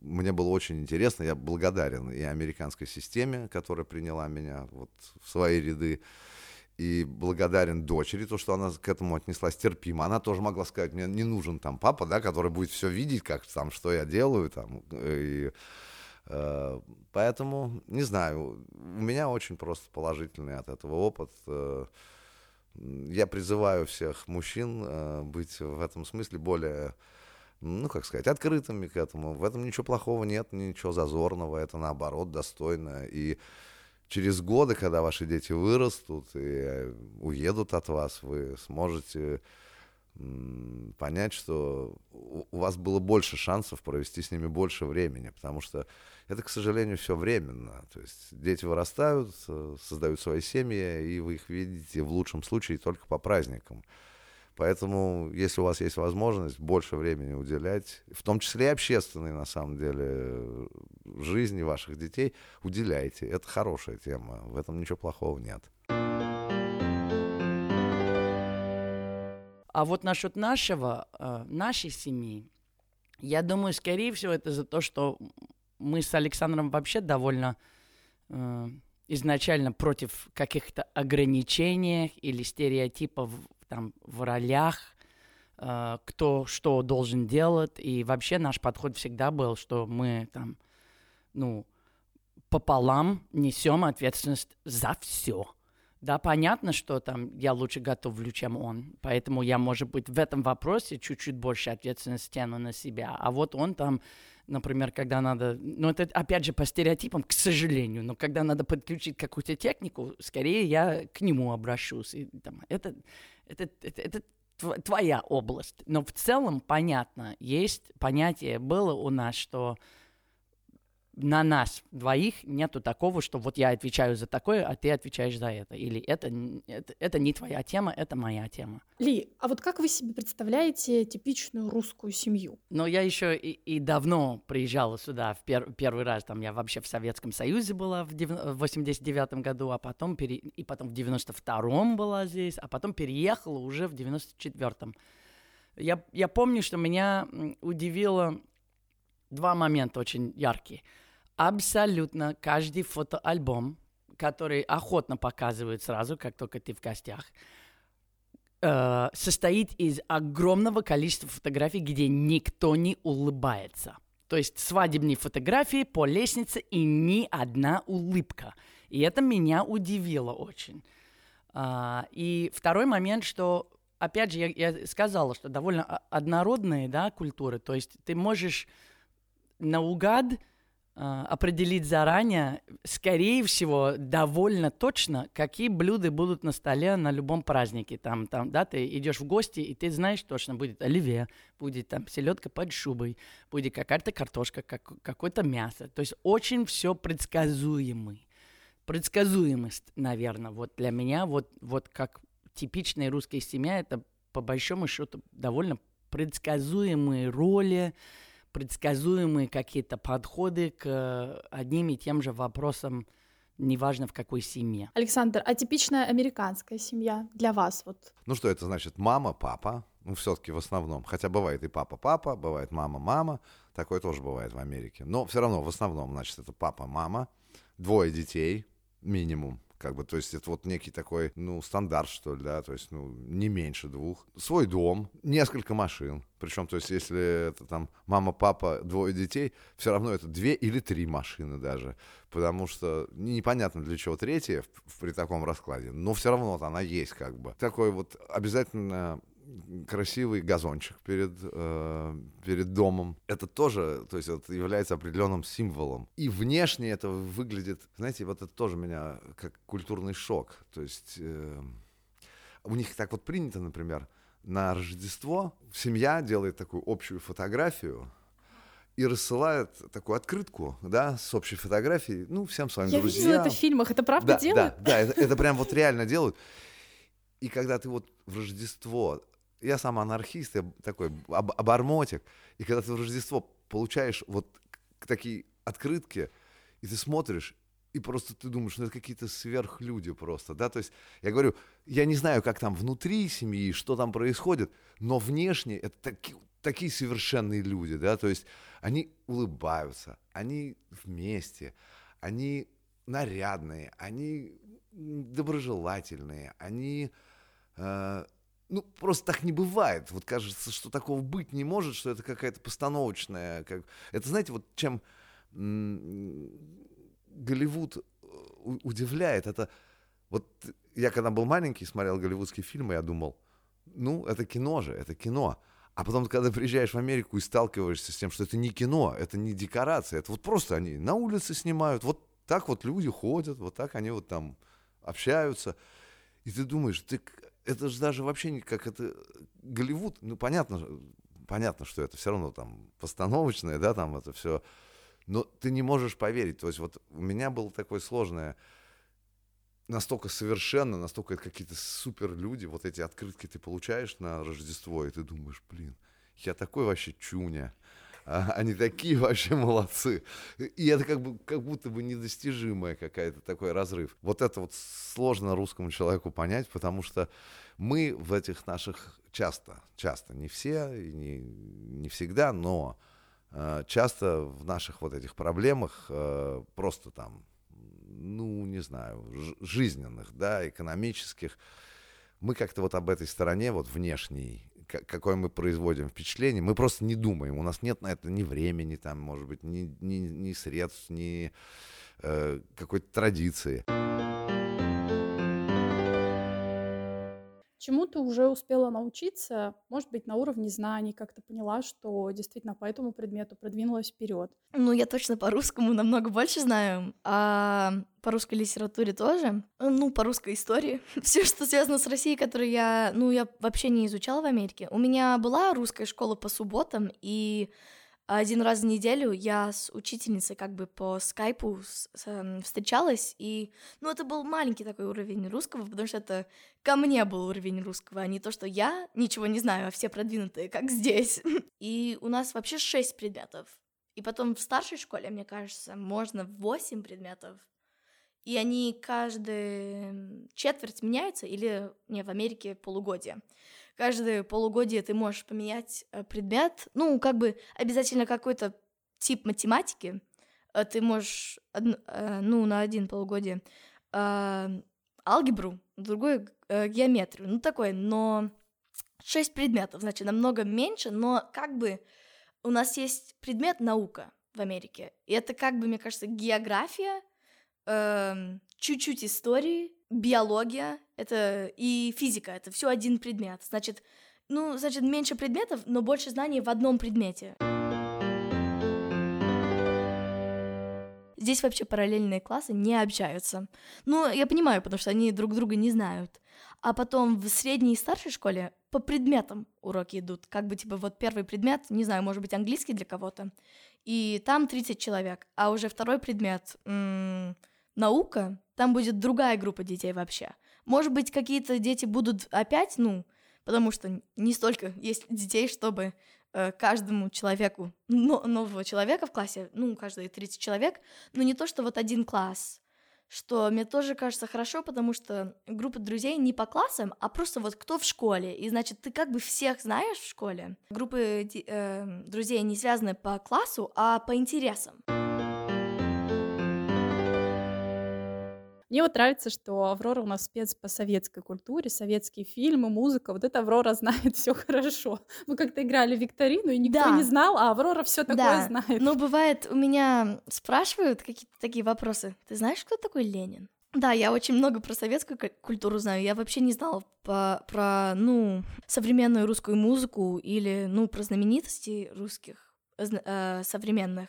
мне было очень интересно, я благодарен и американской системе, которая приняла меня вот в свои ряды, и благодарен дочери, то, что она к этому отнеслась терпимо. Она тоже могла сказать, мне не нужен там папа, да, который будет все видеть, как там, что я делаю, там, и, э, поэтому, не знаю, у меня очень просто положительный от этого опыт, э, я призываю всех мужчин э, быть в этом смысле более, ну, как сказать, открытыми к этому. В этом ничего плохого нет, ничего зазорного, это наоборот достойно. И через годы, когда ваши дети вырастут и уедут от вас, вы сможете понять, что у вас было больше шансов провести с ними больше времени, потому что это, к сожалению, все временно. То есть дети вырастают, создают свои семьи, и вы их видите в лучшем случае только по праздникам. Поэтому, если у вас есть возможность больше времени уделять, в том числе и общественной, на самом деле, жизни ваших детей, уделяйте. Это хорошая тема, в этом ничего плохого нет. А вот насчет нашего, э, нашей семьи, я думаю, скорее всего, это за то, что мы с Александром вообще довольно э, изначально против каких-то ограничений или стереотипов там, в ролях, э, кто что должен делать. И вообще наш подход всегда был, что мы там, ну, пополам несем ответственность за все. Да, понятно, что там я лучше готовлю, чем он, поэтому я, может быть, в этом вопросе чуть-чуть больше ответственности тяну на себя. А вот он там например, когда надо, ну это опять же по стереотипам, к сожалению, но когда надо подключить какую-то технику, скорее я к нему обращусь. И, там, это, это, это, это твоя область. Но в целом понятно, есть понятие было у нас, что на нас двоих нету такого, что вот я отвечаю за такое, а ты отвечаешь за это. Или это, это, это не твоя тема, это моя тема. Ли, а вот как вы себе представляете типичную русскую семью? Ну, я еще и, и давно приезжала сюда в пер, первый раз. Там я вообще в Советском Союзе была в, в 89 году, а потом, пере, и потом в 92-м была здесь, а потом переехала уже в 94-м. Я, я помню, что меня удивило два момента очень яркие – абсолютно каждый фотоальбом, который охотно показывают сразу, как только ты в гостях, э, состоит из огромного количества фотографий, где никто не улыбается. То есть свадебные фотографии по лестнице и ни одна улыбка. И это меня удивило очень. А, и второй момент, что, опять же, я, я сказала, что довольно однородные да, культуры. То есть ты можешь наугад определить заранее, скорее всего, довольно точно, какие блюда будут на столе на любом празднике. Там, там, да, ты идешь в гости, и ты знаешь точно, будет оливье, будет там селедка под шубой, будет какая-то картошка, как, какое-то мясо. То есть очень все предсказуемый. Предсказуемость, наверное, вот для меня, вот, вот как типичная русская семья, это по большому счету довольно предсказуемые роли, предсказуемые какие-то подходы к э, одним и тем же вопросам, неважно в какой семье. Александр, а типичная американская семья для вас вот? Ну что это значит? Мама, папа, ну все-таки в основном. Хотя бывает и папа-папа, бывает мама-мама, такое тоже бывает в Америке. Но все равно в основном, значит, это папа-мама, двое детей минимум, как бы, то есть это вот некий такой, ну, стандарт, что ли, да, то есть, ну, не меньше двух. Свой дом, несколько машин, причем, то есть, если это там мама, папа, двое детей, все равно это две или три машины даже, потому что непонятно для чего третья при таком раскладе, но все равно вот она есть как бы. Такой вот обязательно красивый газончик перед, э, перед домом. Это тоже, то есть это является определенным символом. И внешне это выглядит, знаете, вот это тоже меня как культурный шок. То есть э, у них так вот принято, например, на Рождество семья делает такую общую фотографию и рассылает такую открытку, да, с общей фотографией, ну, всем своим Я друзьям. видела это в фильмах, это правда да, делают? Да, да, это, это прям вот реально делают. И когда ты вот в Рождество, я сам анархист, я такой об, обормотик, и когда ты в Рождество получаешь вот такие открытки, и ты смотришь, и просто ты думаешь, ну это какие-то сверхлюди просто, да, то есть я говорю, я не знаю, как там внутри семьи, что там происходит, но внешне это таки, такие совершенные люди, да, то есть они улыбаются, они вместе, они нарядные, они доброжелательные, они... Э, ну, просто так не бывает. Вот кажется, что такого быть не может, что это какая-то постановочная... Как... Это, знаете, вот чем Голливуд э, удивляет, это... Вот я когда был маленький, смотрел голливудские фильмы, я думал, ну, это кино же, это кино. А потом, когда приезжаешь в Америку и сталкиваешься с тем, что это не кино, это не декорация, это вот просто они на улице снимают, вот так вот люди ходят, вот так они вот там общаются. И ты думаешь, ты, это же даже вообще не как это Голливуд, ну понятно, понятно, что это все равно там постановочное, да, там это все, но ты не можешь поверить. То есть вот у меня было такое сложное, настолько совершенно, настолько это какие-то супер люди, вот эти открытки ты получаешь на Рождество, и ты думаешь, блин, я такой вообще чуня. А, они такие вообще молодцы. И это как, бы, как будто бы недостижимая какая-то такой разрыв. Вот это вот сложно русскому человеку понять, потому что мы в этих наших часто, часто, не все, не, не всегда, но э, часто в наших вот этих проблемах э, просто там, ну, не знаю, жизненных, да, экономических, мы как-то вот об этой стороне, вот внешней, какое мы производим впечатление, мы просто не думаем. У нас нет на это ни времени, там, может быть, ни, ни, ни средств, ни э, какой-то традиции. Чему ты уже успела научиться, может быть, на уровне знаний, как ты поняла, что действительно по этому предмету продвинулась вперед? Ну, я точно по русскому намного больше знаю, а по русской литературе тоже, ну, по русской истории. Все, что связано с Россией, которую я, ну, я вообще не изучала в Америке. У меня была русская школа по субботам, и один раз в неделю я с учительницей как бы по скайпу с, с, эм, встречалась, и, ну, это был маленький такой уровень русского, потому что это ко мне был уровень русского, а не то, что я ничего не знаю, а все продвинутые, как здесь. И у нас вообще шесть предметов. И потом в старшей школе, мне кажется, можно восемь предметов. И они каждую четверть меняются, или, не, в Америке полугодие каждое полугодие ты можешь поменять э, предмет, ну, как бы обязательно какой-то тип математики, э, ты можешь, э, ну, на один полугодие алгебру, другой геометрию, ну, такое, но шесть предметов, значит, намного меньше, но как бы у нас есть предмет наука в Америке, и это как бы, мне кажется, география, эм, чуть-чуть истории, биология это и физика, это все один предмет. Значит, ну, значит, меньше предметов, но больше знаний в одном предмете. Здесь вообще параллельные классы не общаются. Ну, я понимаю, потому что они друг друга не знают. А потом в средней и старшей школе по предметам уроки идут. Как бы, типа, вот первый предмет, не знаю, может быть, английский для кого-то, и там 30 человек. А уже второй предмет м- наука, там будет другая группа детей вообще. Может быть, какие-то дети будут опять, ну, потому что не столько есть детей, чтобы э, каждому человеку, но, нового человека в классе, ну, каждые 30 человек, но не то, что вот один класс, что мне тоже кажется хорошо, потому что группа друзей не по классам, а просто вот кто в школе. И значит, ты как бы всех знаешь в школе. Группы э, друзей не связаны по классу, а по интересам. Мне вот нравится, что Аврора у нас спец по советской культуре, советские фильмы, музыка. Вот это Аврора знает все хорошо. Мы как-то играли в викторину, и никто да. не знал, а Аврора все такое да. знает. Но бывает, у меня спрашивают какие-то такие вопросы. Ты знаешь, кто такой Ленин? Да, я очень много про советскую культуру знаю. Я вообще не знала по, про, ну, современную русскую музыку или, ну, про знаменитости русских э, современных.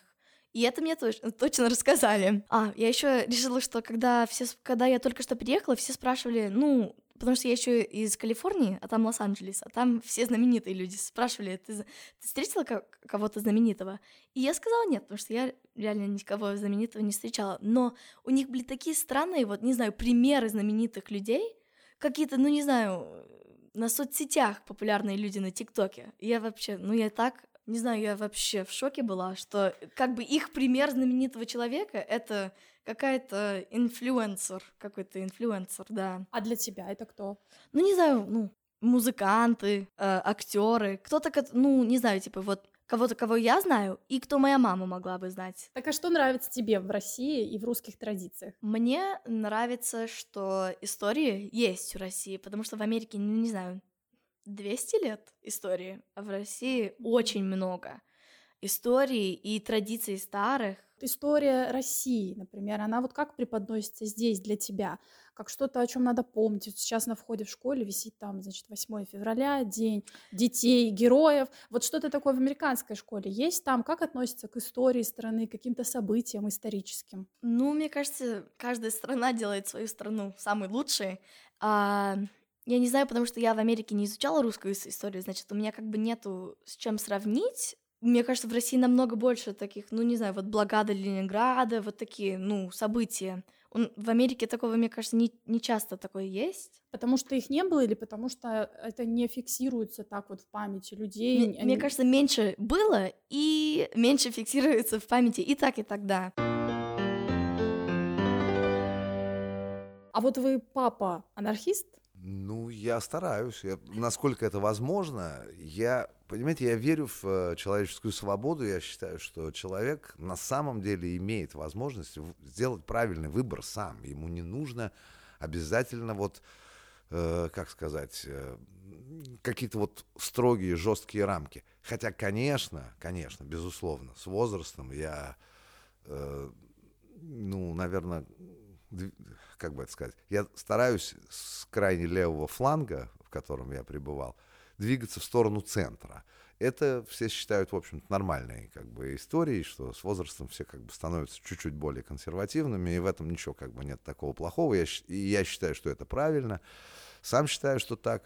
И это мне точно, точно рассказали. А, я еще решила, что когда все, когда я только что приехала, все спрашивали, ну, потому что я еще из Калифорнии, а там Лос-Анджелес, а там все знаменитые люди спрашивали, ты, ты встретила кого-то знаменитого? И я сказала нет, потому что я реально никого знаменитого не встречала. Но у них были такие странные, вот, не знаю, примеры знаменитых людей, какие-то, ну, не знаю, на соцсетях популярные люди на ТикТоке. Я вообще, ну, я так не знаю, я вообще в шоке была, что как бы их пример знаменитого человека — это какая-то инфлюенсер, какой-то инфлюенсер, да. А для тебя это кто? Ну, не знаю, ну, музыканты, э, актеры, кто-то, ну, не знаю, типа вот кого-то, кого я знаю, и кто моя мама могла бы знать. Так а что нравится тебе в России и в русских традициях? Мне нравится, что истории есть в России, потому что в Америке, ну, не знаю, 200 лет истории, а в России очень много историй и традиций старых. История России, например, она вот как преподносится здесь для тебя? Как что-то, о чем надо помнить. Вот сейчас на входе в школе висит там, значит, 8 февраля, день детей, героев. Вот что-то такое в американской школе есть там? Как относится к истории страны, к каким-то событиям историческим? Ну, мне кажется, каждая страна делает свою страну самой лучшей. А я не знаю, потому что я в Америке не изучала русскую историю, значит, у меня как бы нету с чем сравнить. Мне кажется, в России намного больше таких, ну, не знаю, вот блокада Ленинграда, вот такие, ну, события. В Америке такого, мне кажется, не, не часто такое есть. Потому что их не было или потому что это не фиксируется так вот в памяти людей? Мне, Они... мне кажется, меньше было и меньше фиксируется в памяти и так, и тогда. А вот вы папа анархист? Ну, я стараюсь. Я, насколько это возможно, я, понимаете, я верю в э, человеческую свободу. Я считаю, что человек на самом деле имеет возможность сделать правильный выбор сам. Ему не нужно обязательно вот, э, как сказать, э, какие-то вот строгие, жесткие рамки. Хотя, конечно, конечно, безусловно, с возрастом я, э, ну, наверное, как бы это сказать, я стараюсь с крайне левого фланга, в котором я пребывал, двигаться в сторону центра. Это все считают, в общем-то, нормальной как бы историей, что с возрастом все как бы становятся чуть-чуть более консервативными, и в этом ничего как бы нет такого плохого. Я, и я считаю, что это правильно. Сам считаю, что так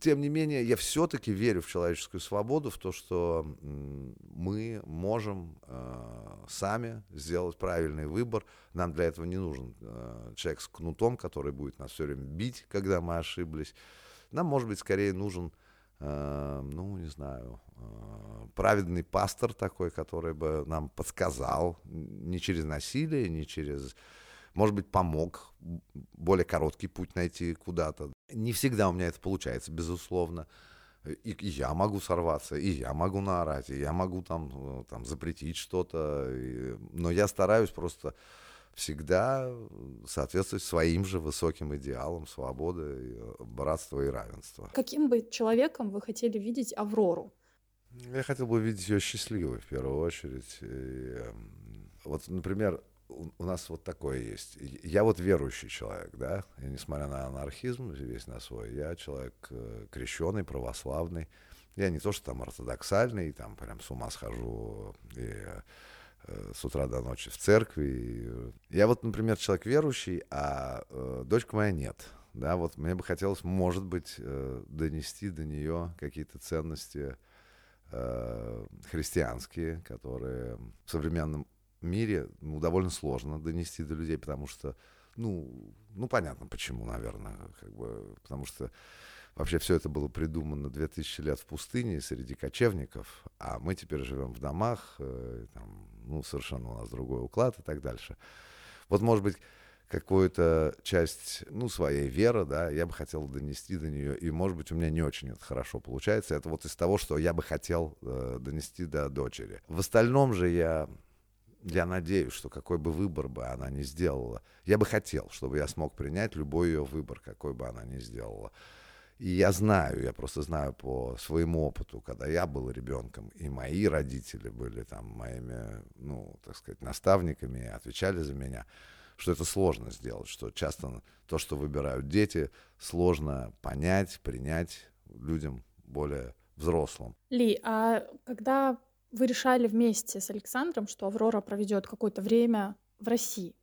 тем не менее, я все-таки верю в человеческую свободу, в то, что мы можем э, сами сделать правильный выбор. Нам для этого не нужен э, человек с кнутом, который будет нас все время бить, когда мы ошиблись. Нам, может быть, скорее нужен, э, ну, не знаю, э, праведный пастор такой, который бы нам подсказал не через насилие, не через может быть, помог более короткий путь найти куда-то. Не всегда у меня это получается, безусловно. И, и я могу сорваться, и я могу наорать, и я могу там, э, там запретить что-то. И, но я стараюсь просто всегда соответствовать своим же высоким идеалам свободы, э, братства и равенства. Каким бы человеком вы хотели видеть Аврору? Я хотел бы видеть ее счастливой в первую очередь. И, эм, вот, например, у нас вот такое есть. Я вот верующий человек, да, и несмотря на анархизм весь на свой, я человек э, крещеный, православный. Я не то, что там ортодоксальный, там прям с ума схожу и э, с утра до ночи в церкви. Я вот, например, человек верующий, а э, дочка моя нет. Да, вот мне бы хотелось, может быть, э, донести до нее какие-то ценности э, христианские, которые в современном мире ну, довольно сложно донести до людей, потому что, ну, ну понятно почему, наверное, как бы, потому что вообще все это было придумано 2000 лет в пустыне среди кочевников, а мы теперь живем в домах, э, там, ну, совершенно у нас другой уклад и так дальше. Вот, может быть, какую-то часть, ну, своей веры, да, я бы хотел донести до нее, и, может быть, у меня не очень это хорошо получается. Это вот из того, что я бы хотел э, донести до дочери. В остальном же я я надеюсь, что какой бы выбор бы она ни сделала, я бы хотел, чтобы я смог принять любой ее выбор, какой бы она ни сделала. И я знаю, я просто знаю по своему опыту, когда я был ребенком, и мои родители были там моими, ну, так сказать, наставниками, отвечали за меня, что это сложно сделать, что часто то, что выбирают дети, сложно понять, принять людям более взрослым. Ли, а когда вы решали вместе с Александром, что Аврора проведет какое-то время в России.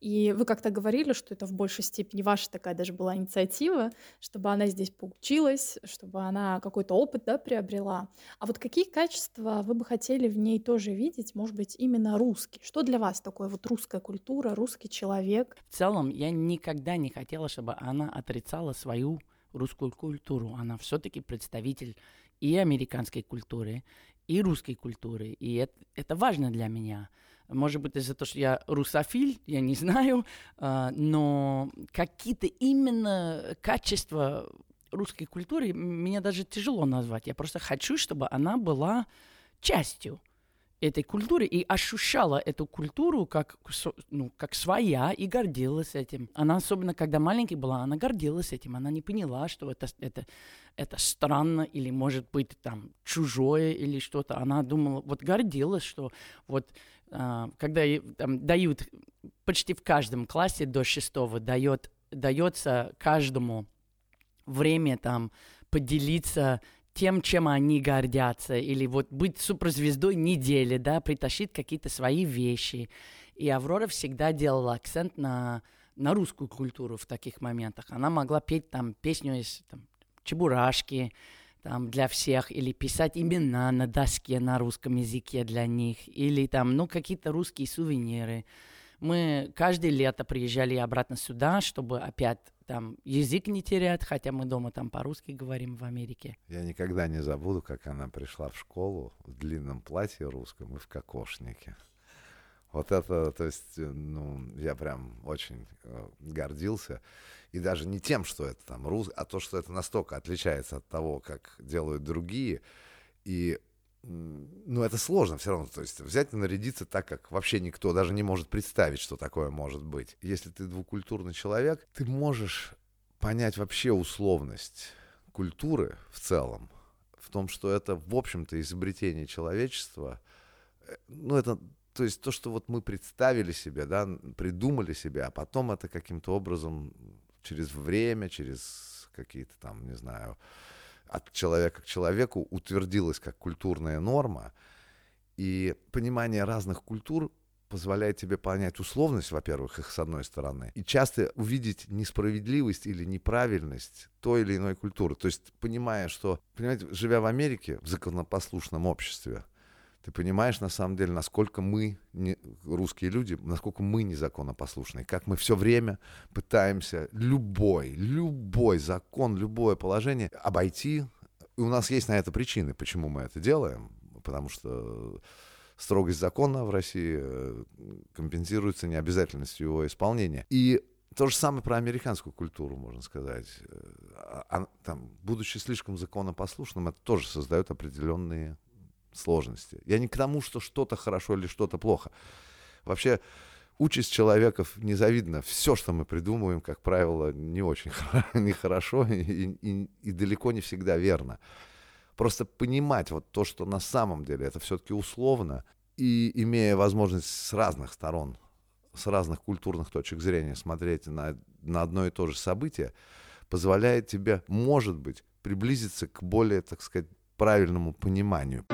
И вы как-то говорили, что это в большей степени ваша такая даже была инициатива, чтобы она здесь поучилась, чтобы она какой-то опыт да, приобрела. А вот какие качества вы бы хотели в ней тоже видеть, может быть, именно русский? Что для вас такое вот русская культура, русский человек? В целом, я никогда не хотела, чтобы она отрицала свою русскую культуру. Она все-таки представитель и американской культуры, и русской культуры. И это, это важно для меня. Может быть, из-за того, что я русофиль, я не знаю, uh, но какие-то именно качества русской культуры мне даже тяжело назвать. Я просто хочу, чтобы она была частью этой культуры и ощущала эту культуру как, ну, как своя и гордилась этим. Она, особенно когда маленькая была, она гордилась этим. Она не поняла, что это, это, это странно или, может быть, там, чужое или что-то. Она думала, вот гордилась, что вот а, когда там, дают почти в каждом классе до шестого дает, дается каждому время там поделиться тем, чем они гордятся, или вот быть суперзвездой недели, да, притащить какие-то свои вещи. И Аврора всегда делала акцент на, на русскую культуру в таких моментах. Она могла петь там песню из там, Чебурашки, там, для всех, или писать имена на доске на русском языке для них, или там, ну, какие-то русские сувениры. Мы каждое лето приезжали обратно сюда, чтобы опять там язык не терять, хотя мы дома там по-русски говорим в Америке. Я никогда не забуду, как она пришла в школу в длинном платье русском и в кокошнике. Вот это, то есть, ну, я прям очень э, гордился. И даже не тем, что это там рус, а то, что это настолько отличается от того, как делают другие. И ну, это сложно все равно. То есть взять и нарядиться так, как вообще никто даже не может представить, что такое может быть. Если ты двукультурный человек, ты можешь понять вообще условность культуры в целом, в том, что это, в общем-то, изобретение человечества. Э, ну, это, то есть то, что вот мы представили себе, да, придумали себе, а потом это каким-то образом через время, через какие-то там, не знаю, от человека к человеку утвердилась как культурная норма, и понимание разных культур позволяет тебе понять условность, во-первых, их с одной стороны, и часто увидеть несправедливость или неправильность той или иной культуры. То есть понимая, что, понимаете, живя в Америке, в законопослушном обществе, ты понимаешь, на самом деле, насколько мы, не, русские люди, насколько мы незаконопослушные, как мы все время пытаемся любой, любой закон, любое положение обойти. И у нас есть на это причины, почему мы это делаем, потому что строгость закона в России э, компенсируется необязательностью его исполнения. И то же самое про американскую культуру, можно сказать. А, а, там, будучи слишком законопослушным, это тоже создает определенные сложности. Я не к тому, что что-то хорошо или что-то плохо. Вообще, участь человеков незавидна. Все, что мы придумываем, как правило, не очень нехорошо и, и, и далеко не всегда верно. Просто понимать вот то, что на самом деле это все-таки условно, и имея возможность с разных сторон, с разных культурных точек зрения смотреть на, на одно и то же событие, позволяет тебе, может быть, приблизиться к более, так сказать, правильному пониманию.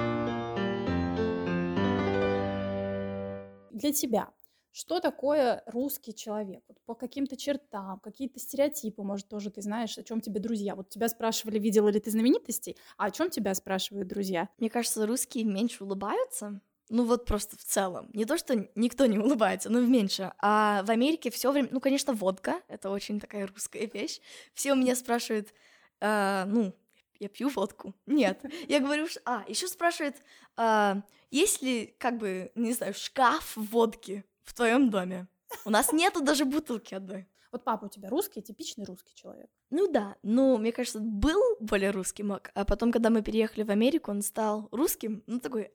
Для тебя, что такое русский человек? Вот по каким-то чертам, какие-то стереотипы, может, тоже ты знаешь, о чем тебе друзья. Вот тебя спрашивали, видела ли ты знаменитостей, а о чем тебя спрашивают друзья? Мне кажется, русские меньше улыбаются. Ну вот просто в целом. Не то, что никто не улыбается, но меньше. А в Америке все время, ну, конечно, водка, это очень такая русская вещь. Все у меня спрашивают, э, ну, я пью водку. Нет. Я говорю. А, еще спрашивает, а, есть ли, как бы, не знаю, шкаф водки в твоем доме? У нас нету даже бутылки одной. Вот папа у тебя русский, типичный русский человек. Ну да, но мне кажется, был более русским, а потом, когда мы переехали в Америку, он стал русским, ну такой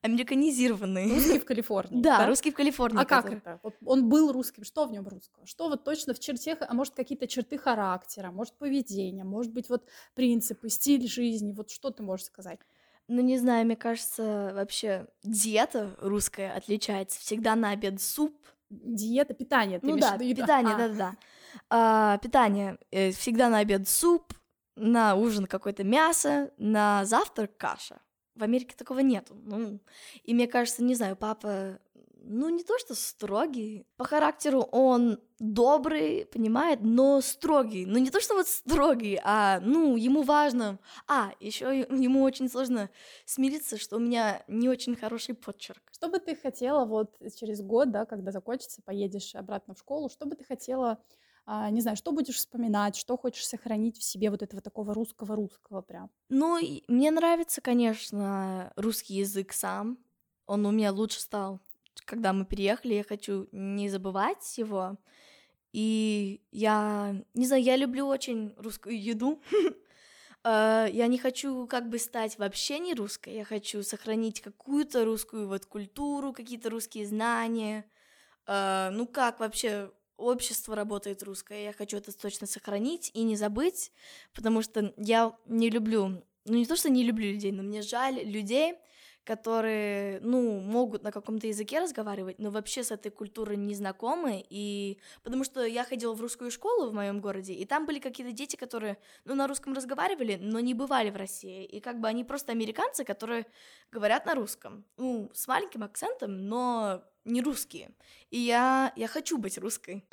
американизированный. Русский в Калифорнии. Да, русский в Калифорнии. А как это? Вот он был русским, что в нем русского? Что вот точно в чертах, а может какие-то черты характера, может поведения, может быть вот принципы, стиль жизни, вот что ты можешь сказать? Ну, не знаю, мне кажется, вообще диета русская отличается. Всегда на обед суп, диета, питание. Ты ну да, питание, да-да-да. А, питание. Э, всегда на обед суп, на ужин какое-то мясо, на завтрак каша. В Америке такого нету. Ну, и мне кажется, не знаю, папа ну, не то что строгий. По характеру он добрый, понимает, но строгий. Ну, не то что вот строгий, а, ну, ему важно. А, еще ему очень сложно смириться, что у меня не очень хороший подчерк. Что бы ты хотела вот через год, да, когда закончится, поедешь обратно в школу, что бы ты хотела а, не знаю, что будешь вспоминать, что хочешь сохранить в себе вот этого такого русского-русского прям? Ну, мне нравится, конечно, русский язык сам. Он у меня лучше стал когда мы переехали, я хочу не забывать его. И я, не знаю, я люблю очень русскую еду. Э, я не хочу как бы стать вообще не русской, я хочу сохранить какую-то русскую вот культуру, какие-то русские знания. Э, ну как вообще общество работает русское, я хочу это точно сохранить и не забыть, потому что я не люблю, ну не то, что не люблю людей, но мне жаль людей, которые, ну, могут на каком-то языке разговаривать, но вообще с этой культурой не знакомы, и потому что я ходила в русскую школу в моем городе, и там были какие-то дети, которые, ну, на русском разговаривали, но не бывали в России, и как бы они просто американцы, которые говорят на русском, ну, с маленьким акцентом, но не русские, и я, я хочу быть русской.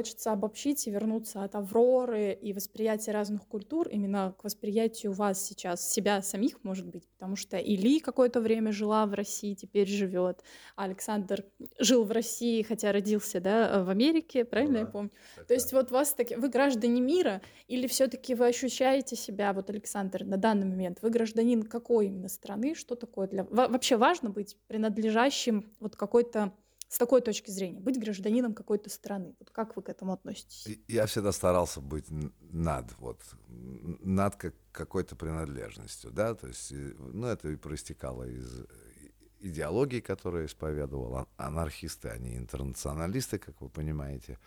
Хочется обобщить и вернуться от Авроры и восприятия разных культур именно к восприятию вас сейчас, себя самих, может быть, потому что Или какое-то время жила в России, теперь живет. А Александр жил в России, хотя родился да, в Америке, правильно ну, да, я помню? Так, То есть вот вас таки, вы граждане мира или все-таки вы ощущаете себя, вот Александр, на данный момент, вы гражданин какой именно страны, что такое для... Вообще важно быть принадлежащим вот какой-то с такой точки зрения, быть гражданином какой-то страны. Вот как вы к этому относитесь? Я всегда старался быть над, вот, над как, какой-то принадлежностью, да, то есть, ну, это и проистекало из идеологии, которые исповедовал а, анархисты, а не интернационалисты, как вы понимаете.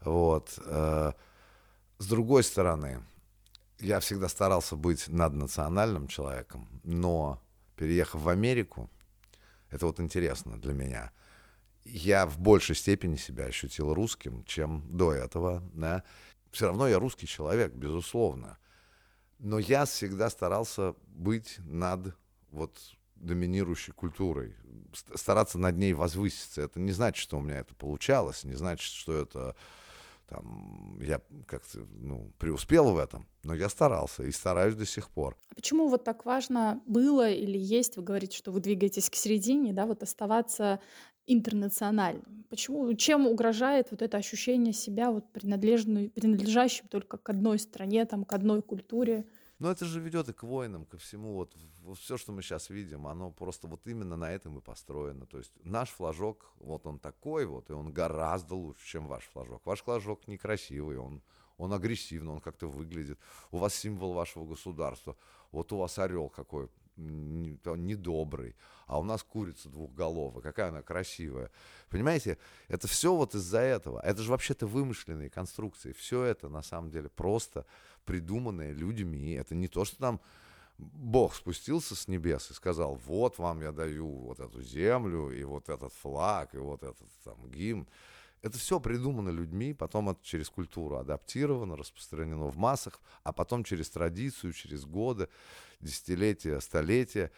Вот. Э, с другой стороны, я всегда старался быть наднациональным человеком, но переехав в Америку, это вот интересно для меня, я в большей степени себя ощутил русским, чем до этого. Да. Все равно я русский человек, безусловно. Но я всегда старался быть над вот доминирующей культурой, стараться над ней возвыситься. Это не значит, что у меня это получалось, не значит, что это там, я как-то ну, преуспел в этом, но я старался и стараюсь до сих пор. А почему вот так важно было или есть, вы говорите, что вы двигаетесь к середине, да, вот оставаться интернациональным? Почему, чем угрожает вот это ощущение себя вот принадлежащим только к одной стране, там, к одной культуре? Но это же ведет и к войнам, ко всему. Вот, вот все, что мы сейчас видим, оно просто вот именно на этом и построено. То есть наш флажок, вот он такой вот, и он гораздо лучше, чем ваш флажок. Ваш флажок некрасивый, он, он агрессивный, он как-то выглядит. У вас символ вашего государства. Вот у вас орел какой недобрый, а у нас курица двухголовая, какая она красивая. Понимаете, это все вот из-за этого. Это же вообще-то вымышленные конструкции. Все это на самом деле просто придуманное людьми. Это не то, что там Бог спустился с небес и сказал, вот вам я даю вот эту землю, и вот этот флаг, и вот этот там гимн. Это все придумано людьми, потом это через культуру адаптировано, распространено в массах, а потом через традицию, через годы, десятилетия, столетия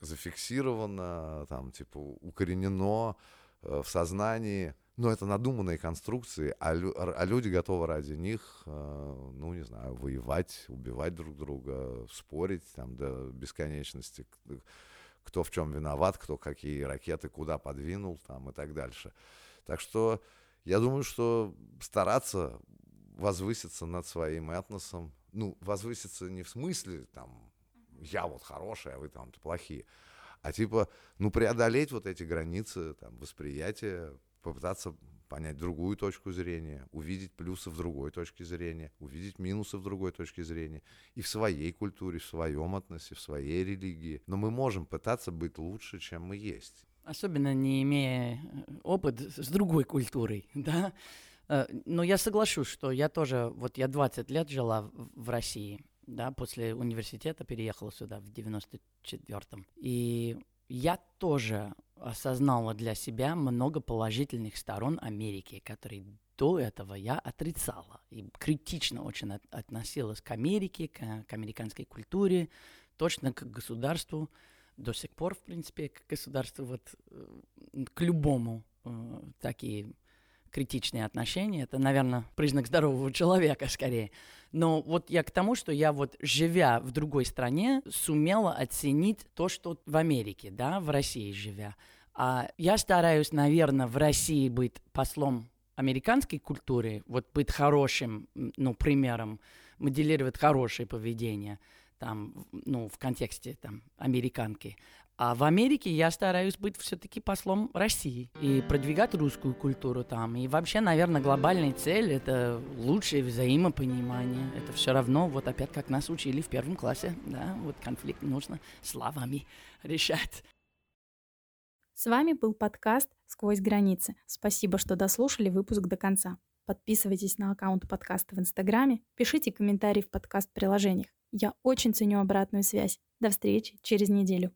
зафиксировано, там, типа, укоренено э, в сознании. Но это надуманные конструкции, а, лю- а люди готовы ради них, э, ну, не знаю, воевать, убивать друг друга, спорить там до бесконечности, кто в чем виноват, кто какие ракеты куда подвинул там и так дальше. Так что я думаю, что стараться возвыситься над своим этносом, ну, возвыситься не в смысле, там, я вот хороший, а вы там плохие, а типа, ну, преодолеть вот эти границы, там, восприятия, попытаться понять другую точку зрения, увидеть плюсы в другой точке зрения, увидеть минусы в другой точке зрения, и в своей культуре, в своем относе, в своей религии. Но мы можем пытаться быть лучше, чем мы есть. Особенно не имея э, опыт с другой культурой, да. Э, но я соглашусь, что я тоже, вот я 20 лет жила в России, да, после университета переехала сюда в 94-м. И я тоже осознала для себя много положительных сторон Америки, которые до этого я отрицала. И критично очень от, относилась к Америке, к, к американской культуре, точно к государству. До сих пор, в принципе, к государству, вот, э, к любому э, такие критичные отношения. Это, наверное, признак здорового человека скорее. Но вот я к тому, что я вот, живя в другой стране, сумела оценить то, что в Америке, да, в России живя. А я стараюсь, наверное, в России быть послом американской культуры, вот быть хорошим, ну, примером, моделировать хорошее поведение, там, ну, в контексте, там, американки. А в Америке я стараюсь быть все-таки послом России и продвигать русскую культуру там. И вообще, наверное, глобальная цель — это лучшее взаимопонимание. Это все равно, вот опять как нас учили в первом классе, да, вот конфликт нужно словами решать. С вами был подкаст «Сквозь границы». Спасибо, что дослушали выпуск до конца. Подписывайтесь на аккаунт подкаста в Инстаграме, пишите комментарии в подкаст-приложениях. Я очень ценю обратную связь. До встречи через неделю.